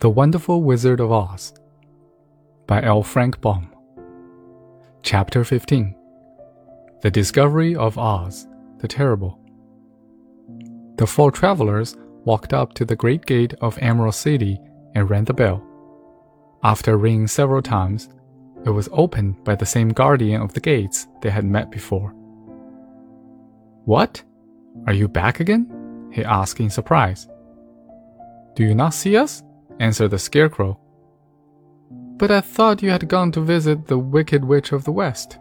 The Wonderful Wizard of Oz by L. Frank Baum. Chapter 15 The Discovery of Oz the Terrible. The four travelers walked up to the great gate of Emerald City and rang the bell. After ringing several times, it was opened by the same guardian of the gates they had met before. What? Are you back again? he asked in surprise. Do you not see us? Answered the Scarecrow. But I thought you had gone to visit the Wicked Witch of the West.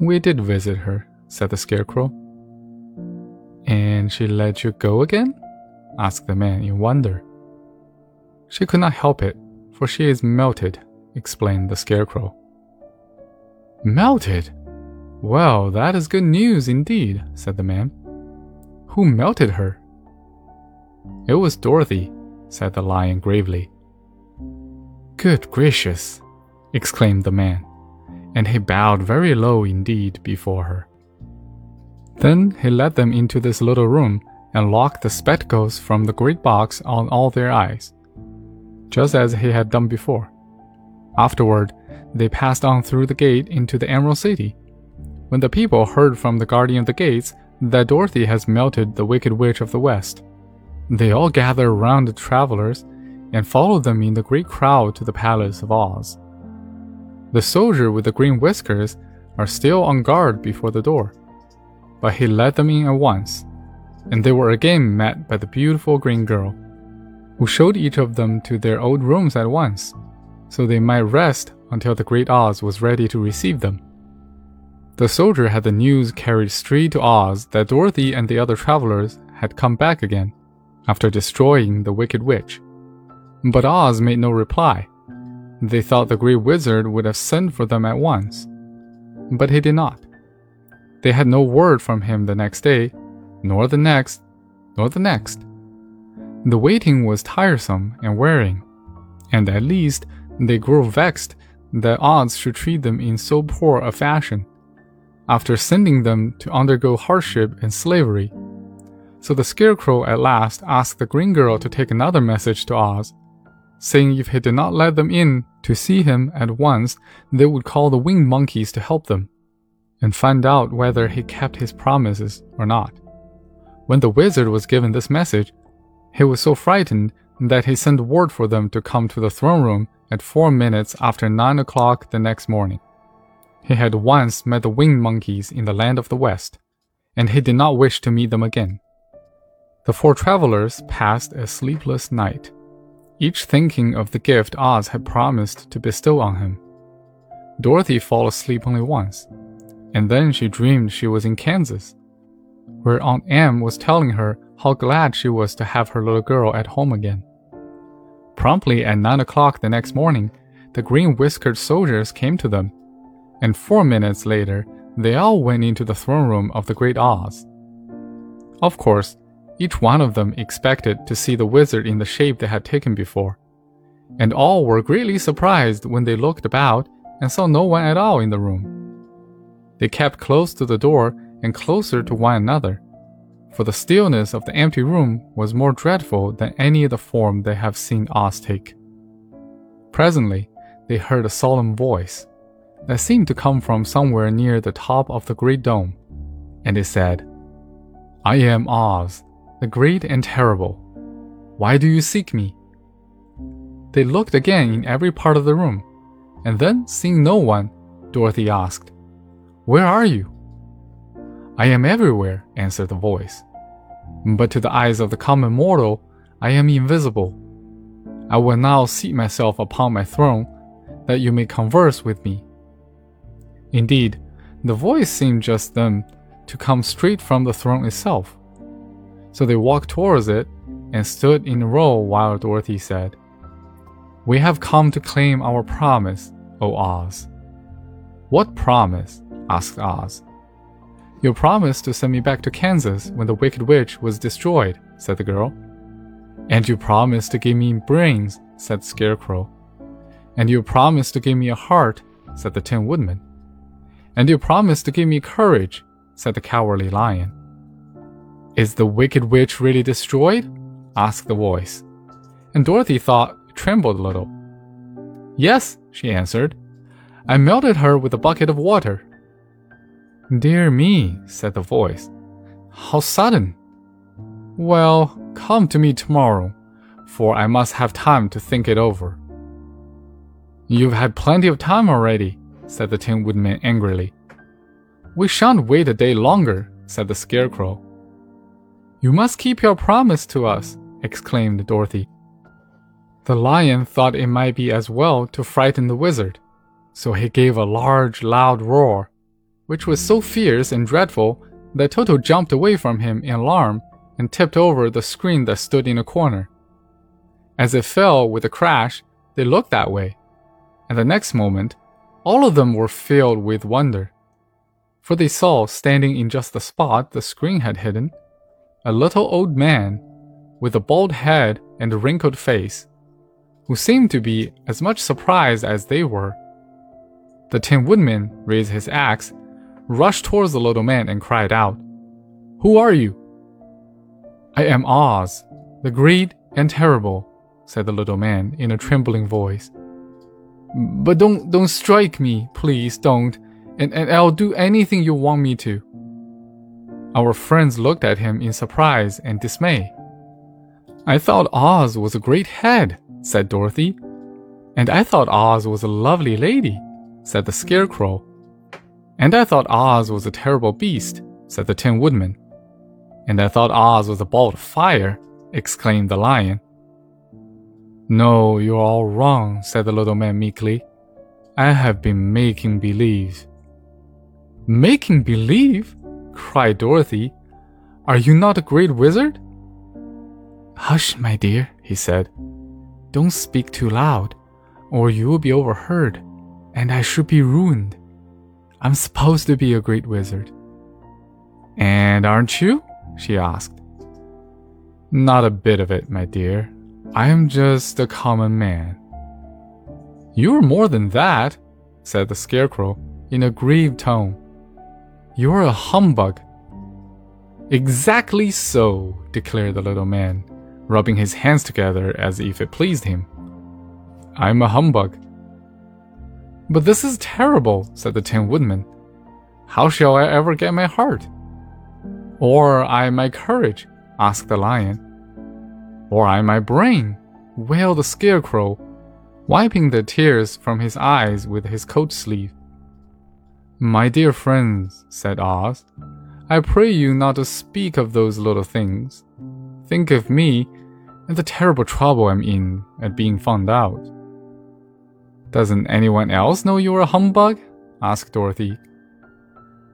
We did visit her, said the Scarecrow. And she let you go again? asked the man in wonder. She could not help it, for she is melted, explained the Scarecrow. Melted? Well, that is good news indeed, said the man. Who melted her? It was Dorothy, said the lion gravely. Good gracious, exclaimed the man, and he bowed very low indeed before her. Then he led them into this little room and locked the spectacles from the great box on all their eyes, just as he had done before. Afterward, they passed on through the gate into the Emerald City. When the people heard from the guardian of the gates that Dorothy has melted the Wicked Witch of the West, they all gathered around the travelers and followed them in the great crowd to the palace of Oz. The soldier with the green whiskers are still on guard before the door, but he let them in at once, and they were again met by the beautiful green girl, who showed each of them to their old rooms at once, so they might rest until the great Oz was ready to receive them. The soldier had the news carried straight to Oz that Dorothy and the other travelers had come back again after destroying the Wicked Witch. But Oz made no reply. They thought the Great Wizard would have sent for them at once. But he did not. They had no word from him the next day, nor the next, nor the next. The waiting was tiresome and wearing, and at least they grew vexed that Oz should treat them in so poor a fashion, after sending them to undergo hardship and slavery so the Scarecrow at last asked the Green Girl to take another message to Oz, saying if he did not let them in to see him at once, they would call the Winged Monkeys to help them, and find out whether he kept his promises or not. When the wizard was given this message, he was so frightened that he sent word for them to come to the throne room at four minutes after nine o'clock the next morning. He had once met the winged monkeys in the land of the West, and he did not wish to meet them again. The four travelers passed a sleepless night, each thinking of the gift Oz had promised to bestow on him. Dorothy fell asleep only once, and then she dreamed she was in Kansas, where Aunt Em was telling her how glad she was to have her little girl at home again. Promptly at nine o'clock the next morning, the green whiskered soldiers came to them, and four minutes later, they all went into the throne room of the great Oz. Of course, each one of them expected to see the wizard in the shape they had taken before, and all were greatly surprised when they looked about and saw no one at all in the room. They kept close to the door and closer to one another, for the stillness of the empty room was more dreadful than any of the form they have seen Oz take. Presently, they heard a solemn voice that seemed to come from somewhere near the top of the great dome, and it said, I am Oz, the great and terrible. Why do you seek me? They looked again in every part of the room, and then, seeing no one, Dorothy asked, Where are you? I am everywhere, answered the voice. But to the eyes of the common mortal, I am invisible. I will now seat myself upon my throne, that you may converse with me. Indeed, the voice seemed just then to come straight from the throne itself. So they walked towards it and stood in a row while Dorothy said, We have come to claim our promise, O Oz. What promise? asked Oz. Your promise to send me back to Kansas when the Wicked Witch was destroyed, said the girl. And you promised to give me brains, said Scarecrow. And you promised to give me a heart, said the Tin Woodman. And you promised to give me courage, said the Cowardly Lion. Is the Wicked Witch really destroyed? asked the voice. and Dorothy thought trembled a little. Yes, she answered. I melted her with a bucket of water. Dear me, said the voice. How sudden. Well, come to me tomorrow, for I must have time to think it over. You've had plenty of time already, said the Tin Woodman angrily. We shan't wait a day longer, said the Scarecrow. You must keep your promise to us, exclaimed Dorothy. The lion thought it might be as well to frighten the wizard, so he gave a large, loud roar, which was so fierce and dreadful that Toto jumped away from him in alarm and tipped over the screen that stood in a corner. As it fell with a crash, they looked that way, and the next moment, all of them were filled with wonder. For they saw, standing in just the spot the screen had hidden, a little old man with a bald head and a wrinkled face, who seemed to be as much surprised as they were. The Tin Woodman raised his axe, rushed towards the little man, and cried out, Who are you? I am Oz, the great and terrible, said the little man in a trembling voice. But don't don't strike me, please don't, and, and I'll do anything you want me to. Our friends looked at him in surprise and dismay. I thought Oz was a great head, said Dorothy. And I thought Oz was a lovely lady, said the Scarecrow. And I thought Oz was a terrible beast, said the Tin Woodman. And I thought Oz was a ball of fire, exclaimed the Lion. No, you're all wrong, said the little man meekly. I have been making believe. Making believe? Cried Dorothy. Are you not a great wizard? Hush, my dear, he said. Don't speak too loud, or you will be overheard, and I should be ruined. I'm supposed to be a great wizard. And aren't you? she asked. Not a bit of it, my dear. I am just a common man. You're more than that, said the Scarecrow in a grieved tone. You're a humbug. Exactly so, declared the little man, rubbing his hands together as if it pleased him. I'm a humbug. But this is terrible, said the Tin Woodman. How shall I ever get my heart? Or I my courage? asked the Lion. Or I my brain? wailed the Scarecrow, wiping the tears from his eyes with his coat sleeve. My dear friends, said Oz, I pray you not to speak of those little things. Think of me and the terrible trouble I'm in at being found out. Doesn't anyone else know you're a humbug? asked Dorothy.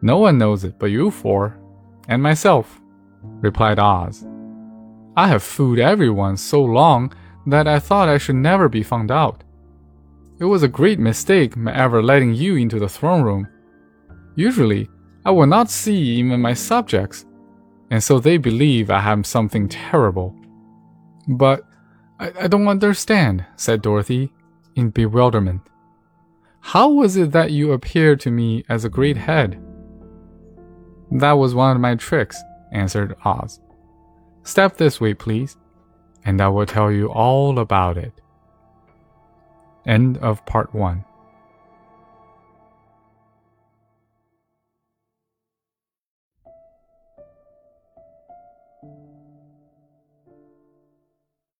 No one knows it but you four, and myself, replied Oz. I have fooled everyone so long that I thought I should never be found out. It was a great mistake my ever letting you into the throne room. Usually, I will not see even my subjects, and so they believe I have something terrible. But I, I don't understand, said Dorothy, in bewilderment. How was it that you appeared to me as a great head? That was one of my tricks, answered Oz. Step this way, please, and I will tell you all about it. End of part 1.